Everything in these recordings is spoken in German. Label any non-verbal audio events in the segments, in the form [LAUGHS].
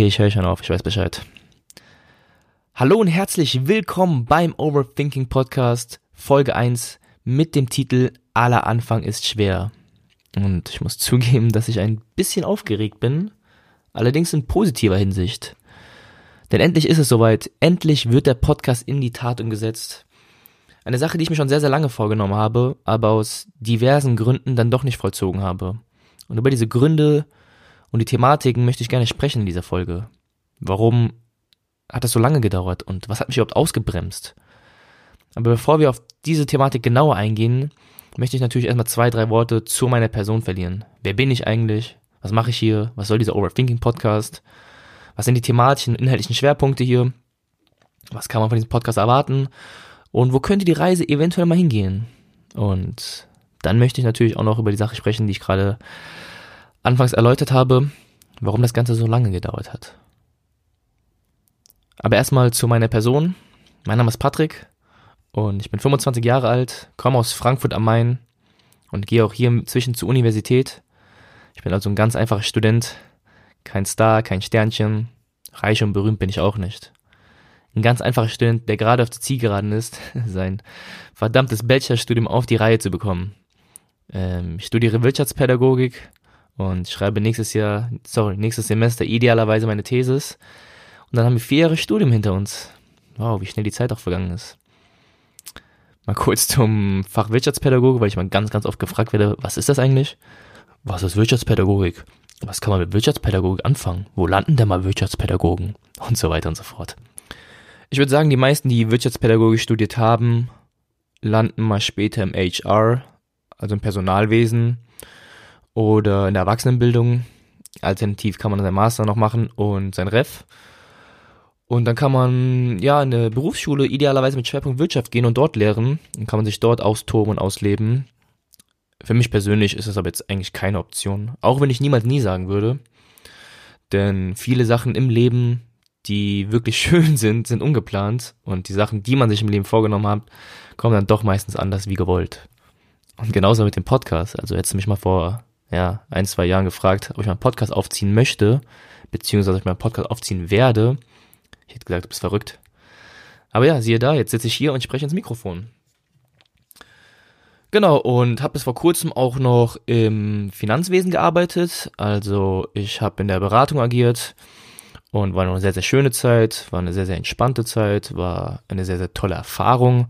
okay, ich höre schon auf, ich weiß Bescheid. Hallo und herzlich willkommen beim Overthinking Podcast Folge 1 mit dem Titel Aller Anfang ist schwer. Und ich muss [LAUGHS] zugeben, dass ich ein bisschen aufgeregt bin, allerdings in positiver Hinsicht. Denn endlich ist es soweit, endlich wird der Podcast in die Tat umgesetzt. Eine Sache, die ich mir schon sehr, sehr lange vorgenommen habe, aber aus diversen Gründen dann doch nicht vollzogen habe. Und über diese Gründe und die Thematiken möchte ich gerne sprechen in dieser Folge. Warum hat es so lange gedauert und was hat mich überhaupt ausgebremst? Aber bevor wir auf diese Thematik genauer eingehen, möchte ich natürlich erstmal zwei, drei Worte zu meiner Person verlieren. Wer bin ich eigentlich? Was mache ich hier? Was soll dieser Overthinking Podcast? Was sind die thematischen, inhaltlichen Schwerpunkte hier? Was kann man von diesem Podcast erwarten? Und wo könnte die Reise eventuell mal hingehen? Und dann möchte ich natürlich auch noch über die Sache sprechen, die ich gerade anfangs erläutert habe, warum das Ganze so lange gedauert hat. Aber erstmal zu meiner Person. Mein Name ist Patrick und ich bin 25 Jahre alt, komme aus Frankfurt am Main und gehe auch hier inzwischen zur Universität. Ich bin also ein ganz einfacher Student, kein Star, kein Sternchen, reich und berühmt bin ich auch nicht ein ganz einfacher Student, der gerade auf der Zielgeraden ist, [LAUGHS] sein verdammtes Bachelorstudium auf die Reihe zu bekommen. Ähm, ich studiere Wirtschaftspädagogik und schreibe nächstes Jahr, sorry, nächstes Semester idealerweise meine Thesis. Und dann haben wir vier Jahre Studium hinter uns. Wow, wie schnell die Zeit auch vergangen ist. Mal kurz zum Fach Wirtschaftspädagogik, weil ich mal ganz, ganz oft gefragt werde, was ist das eigentlich? Was ist Wirtschaftspädagogik? Was kann man mit Wirtschaftspädagogik anfangen? Wo landen denn mal Wirtschaftspädagogen? [LAUGHS] Und so weiter und so fort. Ich würde sagen, die meisten, die Wirtschaftspädagogik studiert haben, landen mal später im HR, also im Personalwesen oder in der Erwachsenenbildung. Alternativ kann man sein Master noch machen und sein Ref. Und dann kann man ja in eine Berufsschule idealerweise mit Schwerpunkt Wirtschaft gehen und dort lehren. Dann kann man sich dort austoben und ausleben. Für mich persönlich ist das aber jetzt eigentlich keine Option. Auch wenn ich niemals nie sagen würde. Denn viele Sachen im Leben die wirklich [LAUGHS] schön sind, sind ungeplant und die Sachen, die man sich im Leben vorgenommen hat, kommen dann doch meistens anders wie gewollt. Und genauso mit dem Podcast. Also hättest du mich mal vor ja, ein, zwei Jahren gefragt, ob ich mal einen Podcast aufziehen möchte, beziehungsweise ob ich mal einen Podcast aufziehen werde. Ich hätte gesagt, du bist verrückt. Aber ja, siehe da, jetzt sitze ich hier und spreche ins Mikrofon. Genau, und habe bis vor kurzem auch noch im Finanzwesen gearbeitet. Also ich habe in der Beratung agiert, und war eine sehr, sehr schöne Zeit, war eine sehr, sehr entspannte Zeit, war eine sehr, sehr tolle Erfahrung,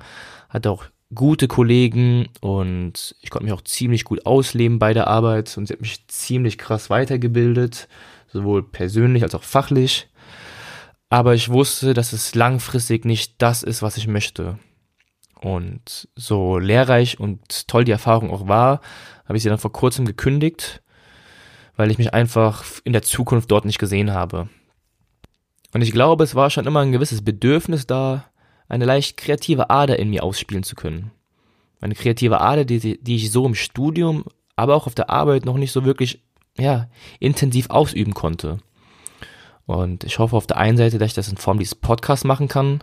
hatte auch gute Kollegen und ich konnte mich auch ziemlich gut ausleben bei der Arbeit und sie hat mich ziemlich krass weitergebildet, sowohl persönlich als auch fachlich. Aber ich wusste, dass es langfristig nicht das ist, was ich möchte. Und so lehrreich und toll die Erfahrung auch war, habe ich sie dann vor kurzem gekündigt, weil ich mich einfach in der Zukunft dort nicht gesehen habe. Und ich glaube, es war schon immer ein gewisses Bedürfnis da, eine leicht kreative Ader in mir ausspielen zu können. Eine kreative Ader, die, die ich so im Studium, aber auch auf der Arbeit noch nicht so wirklich, ja, intensiv ausüben konnte. Und ich hoffe auf der einen Seite, dass ich das in Form dieses Podcasts machen kann,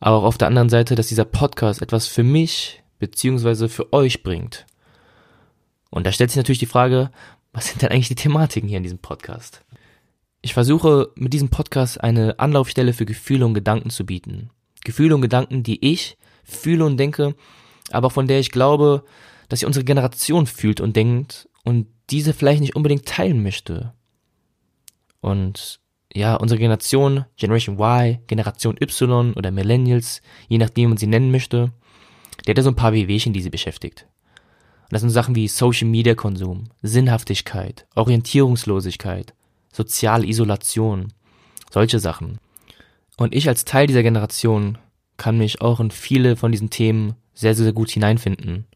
aber auch auf der anderen Seite, dass dieser Podcast etwas für mich beziehungsweise für euch bringt. Und da stellt sich natürlich die Frage, was sind denn eigentlich die Thematiken hier in diesem Podcast? Ich versuche mit diesem Podcast eine Anlaufstelle für Gefühle und Gedanken zu bieten. Gefühle und Gedanken, die ich fühle und denke, aber von der ich glaube, dass sie unsere Generation fühlt und denkt und diese vielleicht nicht unbedingt teilen möchte. Und ja, unsere Generation, Generation Y, Generation Y oder Millennials, je nachdem, wie man sie nennen möchte, der hat ja so ein paar Wehwehchen, die sie beschäftigt. Und das sind Sachen wie Social Media Konsum, Sinnhaftigkeit, Orientierungslosigkeit, soziale Isolation, solche Sachen. Und ich als Teil dieser Generation kann mich auch in viele von diesen Themen sehr, sehr gut hineinfinden.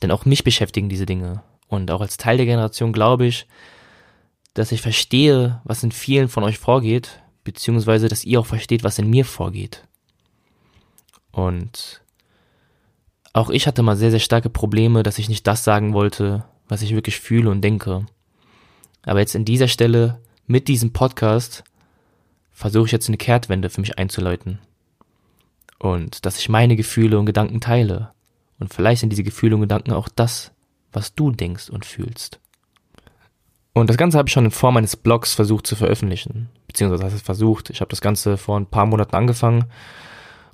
Denn auch mich beschäftigen diese Dinge. Und auch als Teil der Generation glaube ich, dass ich verstehe, was in vielen von euch vorgeht, beziehungsweise dass ihr auch versteht, was in mir vorgeht. Und auch ich hatte mal sehr, sehr starke Probleme, dass ich nicht das sagen wollte, was ich wirklich fühle und denke. Aber jetzt in dieser Stelle, mit diesem Podcast, versuche ich jetzt eine Kehrtwende für mich einzuläuten. Und dass ich meine Gefühle und Gedanken teile. Und vielleicht sind diese Gefühle und Gedanken auch das, was du denkst und fühlst. Und das Ganze habe ich schon in Form eines Blogs versucht zu veröffentlichen. Beziehungsweise heißt es versucht. Ich habe das Ganze vor ein paar Monaten angefangen.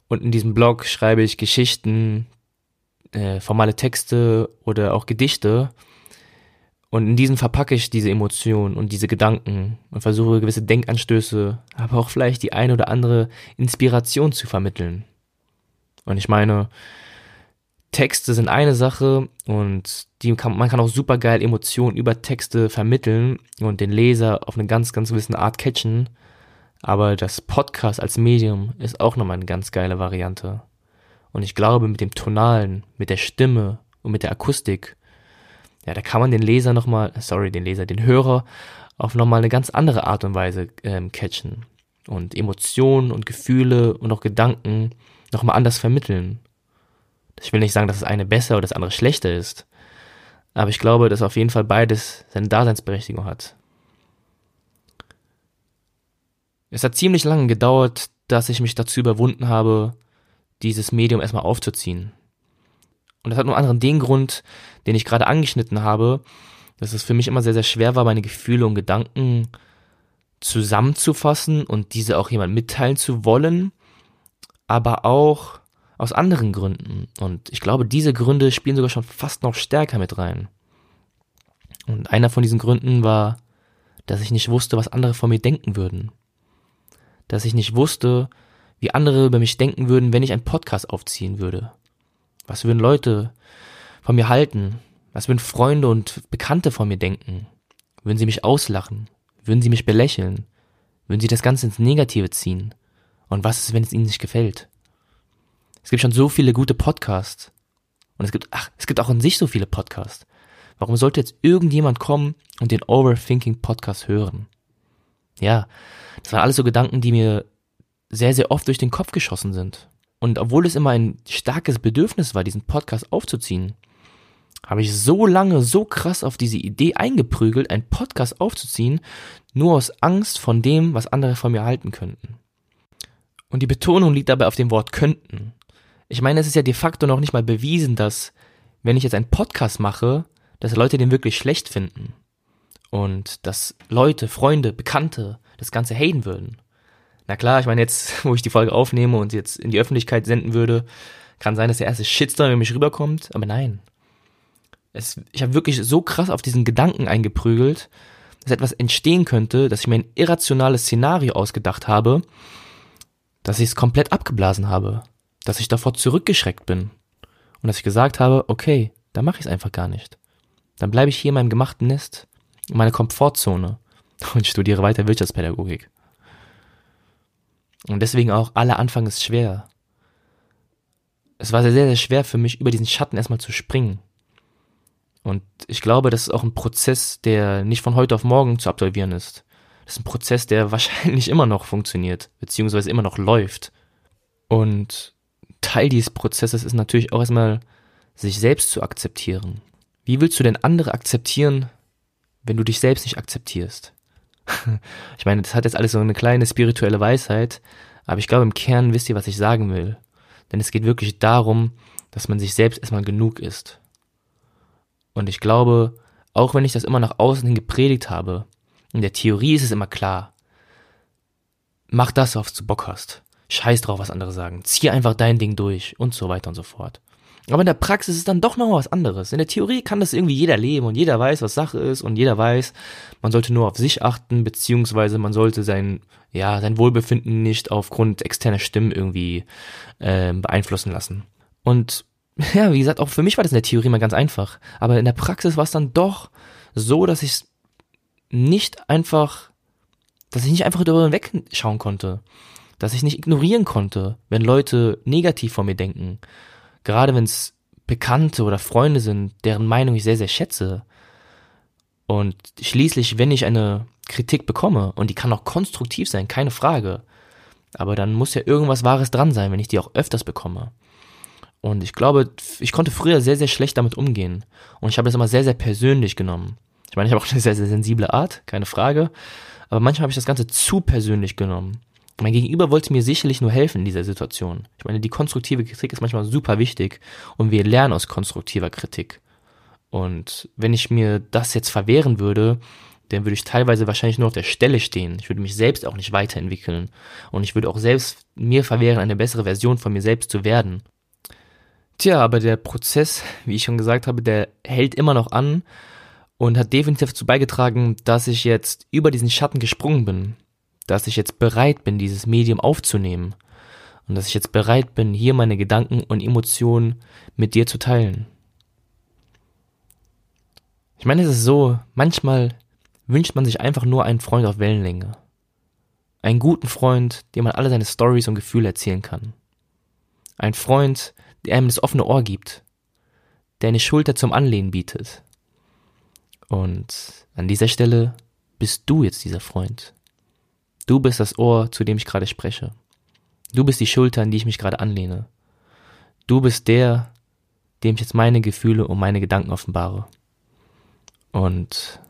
Und in diesem Blog schreibe ich Geschichten, äh, formale Texte oder auch Gedichte. Und in diesen verpacke ich diese Emotionen und diese Gedanken und versuche gewisse Denkanstöße, aber auch vielleicht die eine oder andere Inspiration zu vermitteln. Und ich meine, Texte sind eine Sache und die kann, man kann auch super geil Emotionen über Texte vermitteln und den Leser auf eine ganz, ganz gewisse Art catchen. Aber das Podcast als Medium ist auch nochmal eine ganz geile Variante. Und ich glaube, mit dem Tonalen, mit der Stimme und mit der Akustik, ja, da kann man den Leser nochmal, sorry, den Leser, den Hörer auf nochmal eine ganz andere Art und Weise ähm, catchen. Und Emotionen und Gefühle und auch Gedanken nochmal anders vermitteln. Ich will nicht sagen, dass das eine besser oder das andere schlechter ist. Aber ich glaube, dass auf jeden Fall beides seine Daseinsberechtigung hat. Es hat ziemlich lange gedauert, dass ich mich dazu überwunden habe, dieses Medium erstmal aufzuziehen. Und das hat nur anderen den Grund, den ich gerade angeschnitten habe, dass es für mich immer sehr, sehr schwer war, meine Gefühle und Gedanken zusammenzufassen und diese auch jemand mitteilen zu wollen, aber auch aus anderen Gründen. Und ich glaube, diese Gründe spielen sogar schon fast noch stärker mit rein. Und einer von diesen Gründen war, dass ich nicht wusste, was andere von mir denken würden. Dass ich nicht wusste, wie andere über mich denken würden, wenn ich einen Podcast aufziehen würde. Was würden Leute von mir halten? Was würden Freunde und Bekannte von mir denken? Würden sie mich auslachen? Würden sie mich belächeln? Würden sie das Ganze ins Negative ziehen? Und was ist, wenn es ihnen nicht gefällt? Es gibt schon so viele gute Podcasts. Und es gibt, ach, es gibt auch in sich so viele Podcasts. Warum sollte jetzt irgendjemand kommen und den Overthinking Podcast hören? Ja, das waren alles so Gedanken, die mir sehr, sehr oft durch den Kopf geschossen sind. Und obwohl es immer ein starkes Bedürfnis war, diesen Podcast aufzuziehen, habe ich so lange, so krass auf diese Idee eingeprügelt, einen Podcast aufzuziehen, nur aus Angst von dem, was andere von mir halten könnten. Und die Betonung liegt dabei auf dem Wort könnten. Ich meine, es ist ja de facto noch nicht mal bewiesen, dass, wenn ich jetzt einen Podcast mache, dass Leute den wirklich schlecht finden. Und dass Leute, Freunde, Bekannte das Ganze haten würden. Na klar, ich meine, jetzt, [LAUGHS] wo ich die Folge aufnehme und jetzt in die Öffentlichkeit senden würde, kann sein, dass der erste Shitstorm über mich rüberkommt, aber nein. Es, ich habe wirklich so krass auf diesen Gedanken eingeprügelt, dass etwas entstehen könnte, dass ich mir ein irrationales Szenario ausgedacht habe, dass ich es komplett abgeblasen habe dass ich davor zurückgeschreckt bin und dass ich gesagt habe, okay, dann mache ich es einfach gar nicht. Dann bleibe ich hier in meinem gemachten Nest, in meiner Komfortzone [LAUGHS] und studiere weiter Wirtschaftspädagogik. Und deswegen auch, aller Anfang ist schwer. Es war sehr, sehr schwer für mich, über diesen Schatten erstmal zu springen. Und ich glaube, das ist auch ein Prozess, der nicht von heute auf morgen zu absolvieren ist. Das ist ein Prozess, der [LAUGHS] wahrscheinlich immer noch funktioniert, beziehungsweise immer noch läuft. Und Teil dieses Prozesses ist natürlich auch erstmal, sich selbst zu akzeptieren. Wie willst du denn andere akzeptieren, wenn du dich selbst nicht akzeptierst? [LAUGHS] ich meine, das hat jetzt alles so eine kleine spirituelle Weisheit, aber ich glaube, im Kern wisst ihr, was ich sagen will. Denn es geht wirklich darum, dass man sich selbst erstmal genug ist. Und ich glaube, auch wenn ich das immer nach außen hin gepredigt habe, in der Theorie ist es immer klar, mach das, worauf du Bock hast. Scheiß drauf, was andere sagen. Zieh einfach dein Ding durch und so weiter und so fort. Aber in der Praxis ist dann doch noch was anderes. In der Theorie kann das irgendwie jeder leben und jeder weiß, was Sache ist und jeder weiß, man sollte nur auf sich achten, beziehungsweise man sollte sein, ja, sein Wohlbefinden nicht aufgrund externer Stimmen irgendwie äh, beeinflussen lassen. Und [LAUGHS] ja, wie gesagt, auch für mich war das in der Theorie mal ganz einfach. Aber in der Praxis war es dann doch so, dass ich nicht einfach, dass ich nicht einfach darüber wegschauen konnte dass ich nicht ignorieren konnte, wenn Leute negativ von mir denken. Gerade wenn es Bekannte oder Freunde sind, deren Meinung ich sehr, sehr schätze. Und schließlich, wenn ich eine Kritik bekomme und die kann auch konstruktiv sein, keine Frage. Aber dann muss ja irgendwas Wahres dran sein, wenn ich die auch öfters bekomme. Und ich glaube, ich konnte früher sehr, sehr schlecht damit umgehen. Und ich habe das immer sehr, sehr persönlich genommen. Ich meine, ich habe auch eine sehr, sehr sensible Art, keine Frage. Aber manchmal habe ich das Ganze zu persönlich genommen. Mein Gegenüber wollte mir sicherlich nur helfen in dieser Situation. Ich meine, die konstruktive Kritik ist manchmal super wichtig und wir lernen aus konstruktiver Kritik. Und wenn ich mir das jetzt verwehren würde, dann würde ich teilweise wahrscheinlich nur auf der Stelle stehen. Ich würde mich selbst auch nicht weiterentwickeln. Und ich würde auch selbst mir verwehren, eine bessere Version von mir selbst zu werden. Tja, aber der Prozess, wie ich schon gesagt habe, der hält immer noch an und hat definitiv dazu beigetragen, dass ich jetzt über diesen Schatten gesprungen bin. Dass ich jetzt bereit bin, dieses Medium aufzunehmen. Und dass ich jetzt bereit bin, hier meine Gedanken und Emotionen mit dir zu teilen. Ich meine, es ist so, manchmal wünscht man sich einfach nur einen Freund auf Wellenlänge. Einen guten Freund, dem man alle seine Stories und Gefühle erzählen kann. Ein Freund, der einem das offene Ohr gibt, der eine Schulter zum Anlehnen bietet. Und an dieser Stelle bist du jetzt dieser Freund. Du bist das Ohr, zu dem ich gerade spreche. Du bist die Schulter, an die ich mich gerade anlehne. Du bist der, dem ich jetzt meine Gefühle und meine Gedanken offenbare. Und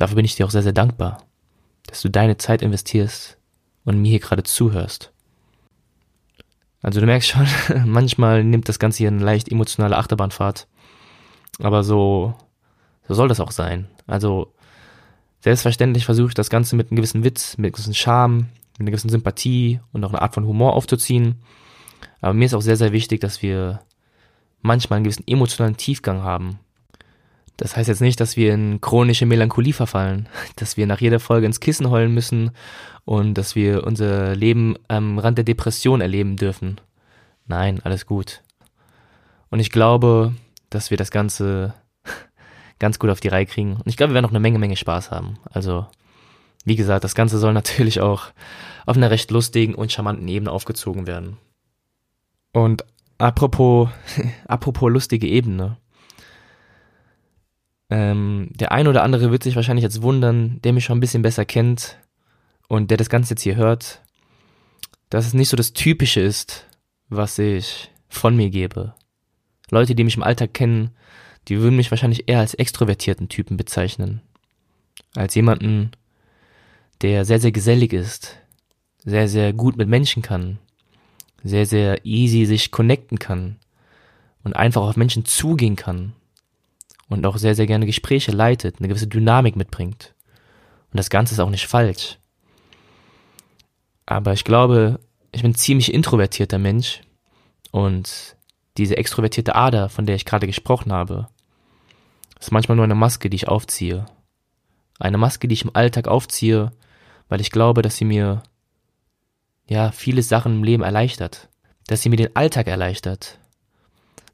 Dafür bin ich dir auch sehr, sehr dankbar, dass du deine Zeit investierst und mir hier gerade zuhörst. Also du merkst schon, [LAUGHS] manchmal nimmt das Ganze hier eine leicht emotionale Achterbahnfahrt. Aber so, so soll das auch sein. Also selbstverständlich versuche ich das Ganze mit einem gewissen Witz, mit einem gewissen Charme, mit einer gewissen Sympathie und auch einer Art von Humor aufzuziehen. Aber mir ist auch sehr, sehr wichtig, dass wir manchmal einen gewissen emotionalen Tiefgang haben das heißt jetzt nicht, dass wir in chronische Melancholie verfallen, [LAUGHS] dass wir nach jeder Folge ins Kissen heulen müssen und dass wir unser Leben am Rand der Depression erleben dürfen. Nein, alles gut. Und ich glaube, dass wir das Ganze ganz gut auf die Reihe kriegen. Und ich glaube, wir werden noch eine Menge, Menge Spaß haben. Also, wie gesagt, das Ganze soll [LAUGHS] natürlich auch auf einer recht lustigen und charmanten Ebene aufgezogen werden. Und apropos, [LAUGHS] apropos lustige Ebene. Ähm, der ein oder andere wird sich wahrscheinlich jetzt wundern, der mich schon ein bisschen besser kennt und der das Ganze jetzt hier hört, dass es nicht so das Typische ist, was ich von mir gebe. Leute, die mich im Alltag kennen, die würden mich wahrscheinlich eher als extrovertierten Typen bezeichnen. Als jemanden, der sehr, sehr gesellig ist, sehr, sehr gut mit Menschen kann, sehr, sehr easy sich connecten kann und einfach auf Menschen zugehen kann und auch sehr, sehr gerne Gespräche leitet, eine gewisse Dynamik mitbringt. Und das Ganze ist auch nicht falsch. Aber ich glaube, ich bin ein ziemlich introvertierter Mensch und diese extrovertierte Ader, von der ich gerade gesprochen habe, ist manchmal nur eine Maske, die ich aufziehe. Eine Maske, die ich im Alltag aufziehe, weil ich glaube, dass sie mir ja viele Sachen im Leben erleichtert, dass sie mir den Alltag erleichtert,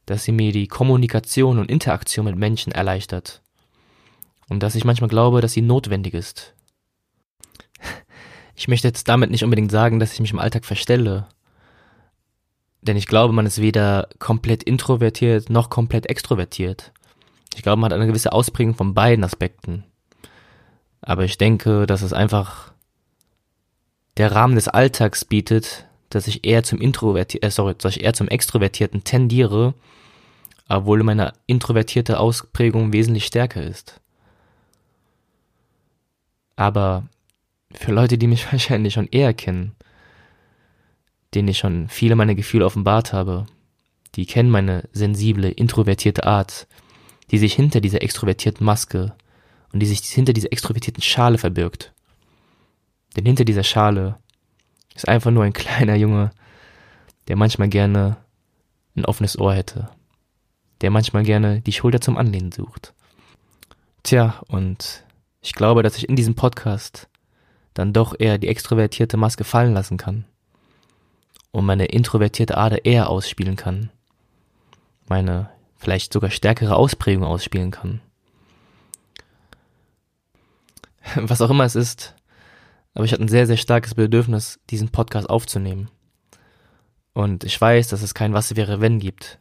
dass sie mir die Kommunikation und Interaktion mit Menschen erleichtert. Und dass ich manchmal glaube, dass sie notwendig ist. Ich möchte jetzt damit nicht unbedingt sagen, dass ich mich im Alltag verstelle. Denn ich glaube, man ist weder komplett introvertiert noch komplett extrovertiert. Ich glaube, man hat eine gewisse Ausprägung von beiden Aspekten. Aber ich denke, dass es einfach der Rahmen des Alltags bietet, dass ich eher zum Introverti äh, sorry, dass ich eher zum Extrovertierten tendiere obwohl meine introvertierte Ausprägung wesentlich stärker ist. Aber für Leute, die mich [LAUGHS] wahrscheinlich schon eher kennen, denen ich schon viele meiner Gefühle offenbart habe, die kennen meine sensible, introvertierte Art, die sich hinter dieser extrovertierten Maske und die sich hinter dieser extrovertierten Schale verbirgt. Denn hinter dieser Schale ist einfach nur ein [LAUGHS] kleiner Junge, der manchmal gerne ein offenes Ohr hätte der manchmal gerne die Schulter zum Anlehnen sucht. Tja, und ich glaube, dass ich in diesem Podcast dann doch eher die extrovertierte Maske fallen lassen kann und meine introvertierte Ader eher ausspielen kann, meine vielleicht sogar stärkere Ausprägung ausspielen kann. [LAUGHS] Was auch immer es ist, aber ich hatte ein sehr, sehr starkes Bedürfnis, diesen Podcast aufzunehmen. Und ich weiß, dass es kein Was wäre, wenn gibt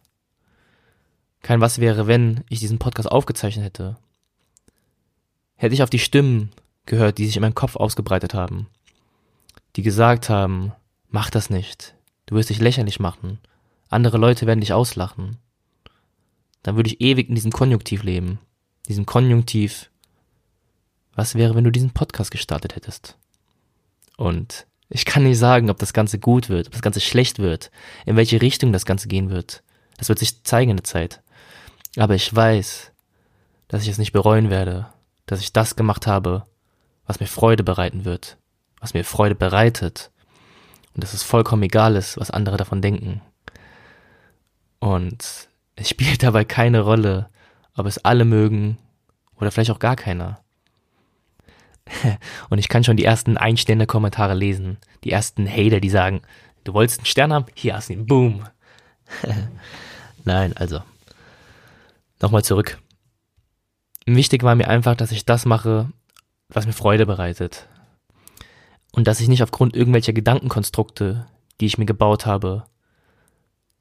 kein Was wäre, wenn ich diesen Podcast aufgezeichnet hätte. Hätte ich auf die Stimmen gehört, die sich in meinem Kopf ausgebreitet haben. Die gesagt haben, mach das nicht. Du wirst dich lächerlich machen. Andere Leute werden dich auslachen. Dann würde ich ewig in diesem Konjunktiv leben. Diesem Konjunktiv. Was wäre, wenn du diesen Podcast gestartet hättest? Und ich kann nicht sagen, ob das Ganze gut wird, ob das Ganze schlecht wird, in welche Richtung das Ganze gehen wird. Das wird sich zeigen in der Zeit. Aber ich weiß, dass ich es nicht bereuen werde, dass ich das gemacht habe, was mir Freude bereiten wird, was mir Freude bereitet. Und dass es vollkommen egal ist, was andere davon denken. Und es spielt [LAUGHS] dabei keine Rolle, ob es alle mögen oder vielleicht auch gar keiner. [LAUGHS] Und ich kann schon die ersten Einstände-Kommentare lesen. Die ersten Hater, die sagen, du wolltest einen Stern haben? Hier hast du ihn. Boom. [LAUGHS] Nein, also. Nochmal zurück. Wichtig war mir einfach, dass ich das mache, was mir Freude bereitet. Und dass ich nicht aufgrund irgendwelcher Gedankenkonstrukte, die ich mir gebaut habe,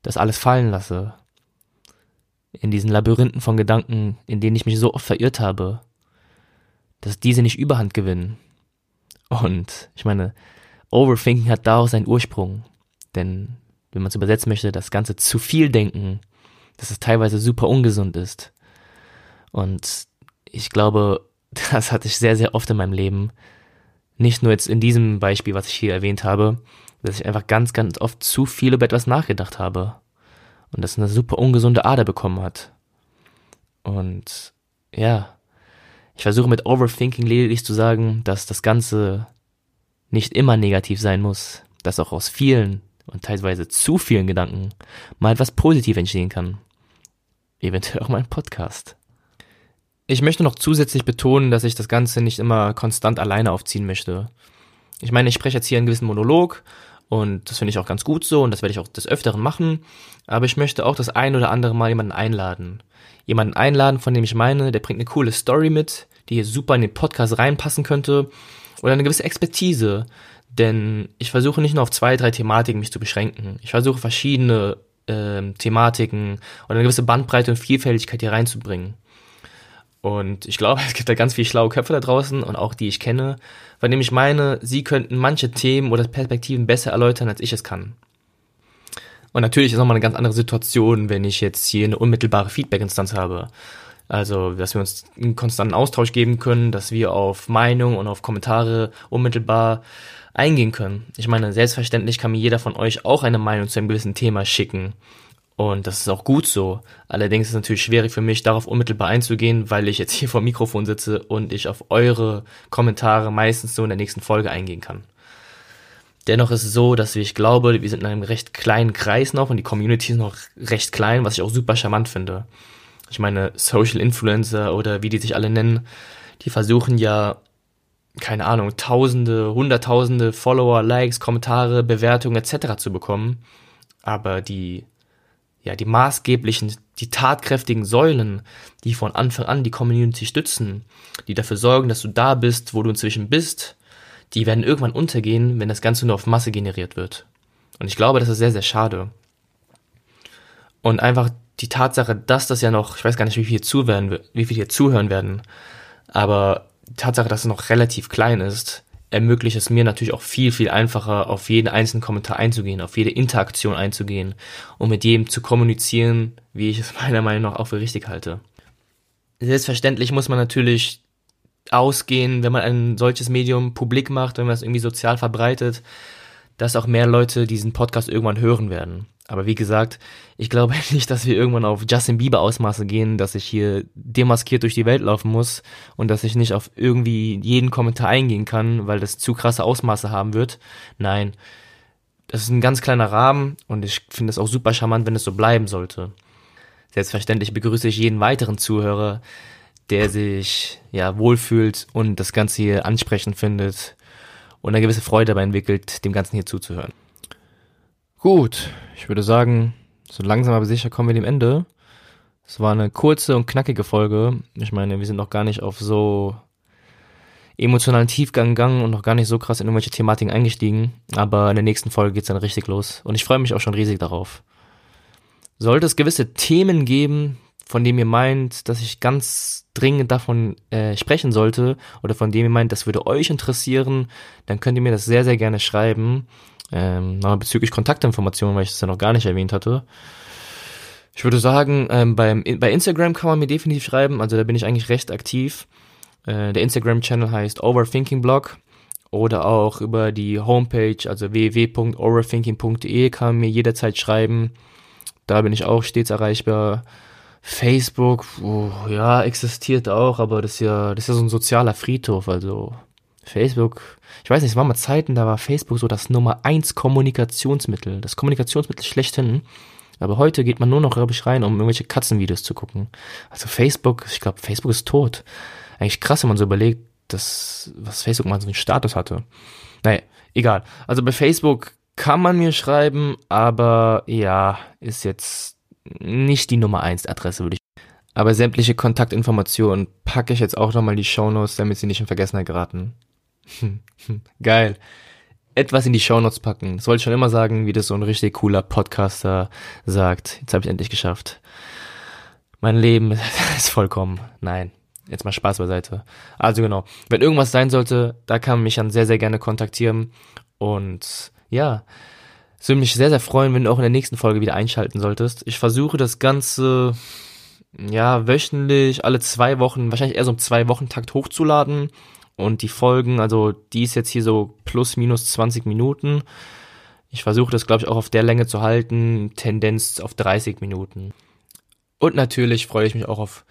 das alles fallen lasse. In diesen Labyrinthen von Gedanken, in denen ich mich so oft verirrt habe, dass diese nicht überhand gewinnen. Und ich meine, Overthinking hat da auch seinen Ursprung. Denn wenn man es übersetzen möchte, das Ganze zu viel denken, dass es teilweise super ungesund ist. Und ich glaube, [LAUGHS] das hatte ich sehr, sehr oft in meinem Leben. Nicht nur jetzt in diesem Beispiel, was ich hier erwähnt habe, dass ich einfach ganz, ganz oft zu viel über etwas nachgedacht habe. Und das eine super ungesunde Ader bekommen hat. Und ja, ich versuche mit Overthinking lediglich zu sagen, dass das Ganze nicht immer negativ sein muss, dass auch aus vielen und teilweise zu vielen Gedanken mal etwas positiv entstehen kann. Eventuell auch mein Podcast. Ich möchte noch zusätzlich betonen, dass ich das Ganze nicht immer konstant alleine aufziehen möchte. Ich meine, ich spreche jetzt hier einen gewissen Monolog und das finde ich auch ganz gut so und das werde ich auch des Öfteren machen, aber ich möchte auch das ein oder andere Mal jemanden einladen jemanden einladen, von dem ich meine, der bringt eine coole Story mit, die hier super in den Podcast reinpassen könnte oder eine gewisse Expertise. Denn ich versuche nicht nur auf zwei, drei Thematiken mich zu beschränken. Ich versuche verschiedene äh, Thematiken oder eine gewisse Bandbreite und Vielfältigkeit hier reinzubringen. Und ich glaube, [LAUGHS] es gibt da ganz viele schlaue Köpfe da draußen und auch die ich kenne, von denen ich meine, sie könnten manche Themen oder Perspektiven besser erläutern, als ich es kann. Und natürlich ist nochmal eine ganz andere Situation, wenn ich jetzt hier eine unmittelbare Feedback-Instanz habe. Also, dass wir uns einen konstanten Austausch geben können, dass wir auf Meinung und auf Kommentare unmittelbar eingehen können. Ich meine, selbstverständlich kann mir jeder von euch auch eine Meinung zu einem gewissen Thema schicken. Und das ist auch gut so. Allerdings ist es natürlich schwierig für mich, darauf unmittelbar einzugehen, weil ich jetzt hier [LAUGHS] vor dem Mikrofon sitze und ich auf eure Kommentare meistens so in der nächsten Folge eingehen kann. Dennoch ist es so, dass ich glaube, wir sind in einem recht kleinen Kreis noch und die Community ist noch recht klein, was ich auch super charmant finde. Ich meine, Social Influencer oder wie die sich alle nennen, die versuchen ja, keine Ahnung, Tausende, Hunderttausende Follower, Likes, Kommentare, Bewertungen etc. zu bekommen. Aber die, ja, die maßgeblichen, die tatkräftigen Säulen, die von Anfang an die Community stützen, die dafür sorgen, dass du da bist, wo du inzwischen bist, die werden irgendwann untergehen, wenn das Ganze nur auf Masse generiert wird. Und ich glaube, das ist sehr, sehr schade. Und einfach die Tatsache, dass das ja noch, ich weiß gar nicht, wie viel zuhören, wie viel hier zuhören werden, aber die Tatsache, dass es noch relativ klein ist, ermöglicht es mir natürlich auch viel, viel einfacher, auf jeden einzelnen Kommentar einzugehen, auf jede Interaktion einzugehen und mit jedem zu kommunizieren, wie ich es [LAUGHS] meiner Meinung nach auch für richtig halte. Selbstverständlich muss man natürlich ausgehen, wenn man ein solches Medium publik macht, wenn man es irgendwie sozial verbreitet, dass auch mehr Leute diesen Podcast irgendwann hören werden. Aber wie gesagt, ich glaube [LAUGHS] nicht, dass wir irgendwann auf Justin Bieber Ausmaße gehen, dass ich hier demaskiert durch die Welt laufen muss und dass ich nicht auf irgendwie jeden Kommentar eingehen kann, weil das zu krasse Ausmaße haben wird. Nein, das ist ein ganz kleiner Rahmen und ich finde es auch super charmant, wenn es so bleiben sollte. Selbstverständlich begrüße ich jeden weiteren Zuhörer, der sich ja wohlfühlt und das Ganze hier ansprechend findet und eine gewisse Freude dabei entwickelt, dem Ganzen hier zuzuhören. Gut, ich würde sagen, so langsam aber sicher kommen wir dem Ende. Es war eine kurze und knackige Folge. Ich meine, wir sind noch gar nicht auf so emotionalen Tiefgang gegangen und noch gar nicht so krass in irgendwelche Thematiken eingestiegen. Aber in der nächsten Folge geht's dann richtig los. Und ich freue mich auch schon riesig darauf. Sollte es gewisse Themen geben, von dem ihr meint, dass ich ganz dringend davon äh, sprechen sollte oder von dem ihr meint, das würde euch interessieren, dann könnt ihr mir das sehr, sehr gerne schreiben. Ähm, bezüglich Kontaktinformationen, weil ich das ja noch gar nicht erwähnt hatte. Ich würde sagen, ähm, beim, bei Instagram kann man mir definitiv schreiben, also da bin ich eigentlich recht aktiv. Äh, der Instagram-Channel heißt Overthinking Blog oder auch über die Homepage, also www.overthinking.de kann man mir jederzeit schreiben. Da bin ich auch stets erreichbar. Facebook, oh, ja, existiert auch, aber das ist ja, das ist ja so ein sozialer Friedhof, also Facebook, ich weiß nicht, es waren mal Zeiten, da war Facebook so das Nummer eins Kommunikationsmittel, das Kommunikationsmittel schlechthin. Aber heute geht man nur noch, glaube ich, rein, um irgendwelche Katzenvideos zu gucken. Also Facebook, ich glaube, Facebook ist tot. Eigentlich krass, wenn man so überlegt, dass, was Facebook mal so einen Status hatte. Naja, egal. Also bei Facebook kann man mir schreiben, aber ja, ist jetzt nicht die Nummer 1 Adresse, würde ich. Aber sämtliche Kontaktinformationen packe ich jetzt auch nochmal in die Shownotes, damit sie nicht in Vergessenheit geraten. [LAUGHS] Geil. Etwas in die Shownotes packen. Das wollte ich schon immer sagen, wie das so ein richtig cooler Podcaster sagt. Jetzt habe ich endlich geschafft. Mein Leben [LAUGHS] ist vollkommen. Nein, Jetzt mal Spaß beiseite. Also genau, wenn irgendwas sein sollte, da kann man mich dann sehr, sehr gerne kontaktieren. Und ja, es würde mich sehr, sehr freuen, wenn du auch in der nächsten Folge wieder einschalten solltest. Ich versuche das Ganze, ja, wöchentlich, alle zwei Wochen, wahrscheinlich eher so im Zwei-Wochen-Takt hochzuladen. Und die Folgen, also die ist jetzt hier so plus minus 20 Minuten. Ich versuche das, glaube ich, auch auf der Länge zu halten, Tendenz auf 30 Minuten. Und natürlich freue ich mich auch auf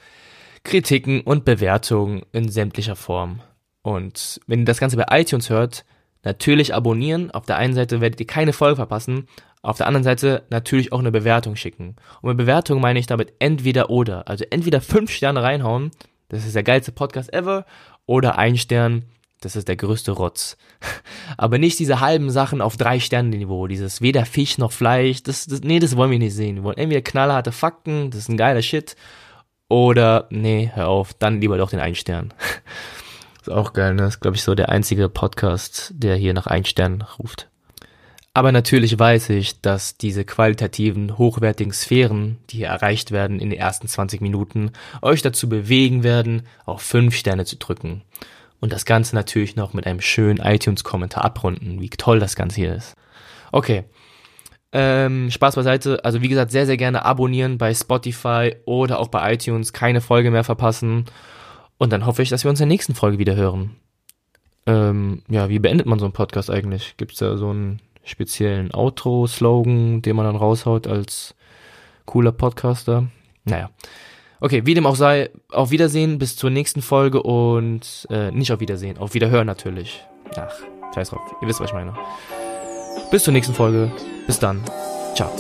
Kritiken und Bewertungen in sämtlicher Form. Und wenn ihr das Ganze bei iTunes hört, natürlich abonnieren. Auf der einen Seite werdet ihr keine Folge verpassen. Auf der anderen Seite natürlich auch eine Bewertung schicken. Und mit Bewertung meine ich damit entweder oder. Also entweder fünf Sterne reinhauen, das ist der geilste Podcast ever, oder ein Stern, das ist der größte Rotz. [LAUGHS] Aber nicht diese halben Sachen auf drei Sterne Niveau, dieses weder Fisch noch Fleisch, das, das, nee, das wollen wir nicht sehen. Wir wollen entweder knallharte Fakten, das ist ein geiler Shit, oder, nee, hör auf, dann lieber doch den einen Stern. [LAUGHS] ist auch geil, ne? Ist, glaube ich, so der einzige Podcast, der hier nach einen Stern ruft. Aber natürlich weiß ich, dass diese qualitativen, hochwertigen Sphären, die hier erreicht werden in den ersten 20 Minuten, euch dazu bewegen werden, auf 5 Sterne zu drücken. Und das Ganze natürlich noch mit einem schönen iTunes-Kommentar abrunden, wie toll das Ganze hier ist. Okay, ähm, Spaß beiseite. Also wie gesagt, sehr, sehr gerne abonnieren bei Spotify oder auch bei iTunes. Keine Folge mehr verpassen. Und dann hoffe ich, dass wir uns in der nächsten Folge wieder hören. Ähm, ja, wie beendet man so einen Podcast eigentlich? Gibt es da so einen speziellen Outro-Slogan, den man dann raushaut als cooler Podcaster? Naja. Okay, wie dem auch sei, auf Wiedersehen, bis zur nächsten Folge und äh, nicht auf Wiedersehen, auf Wiederhören natürlich. Ach, scheiß drauf, ihr wisst, was ich meine. Bis zur nächsten Folge. Bis dann. Ciao.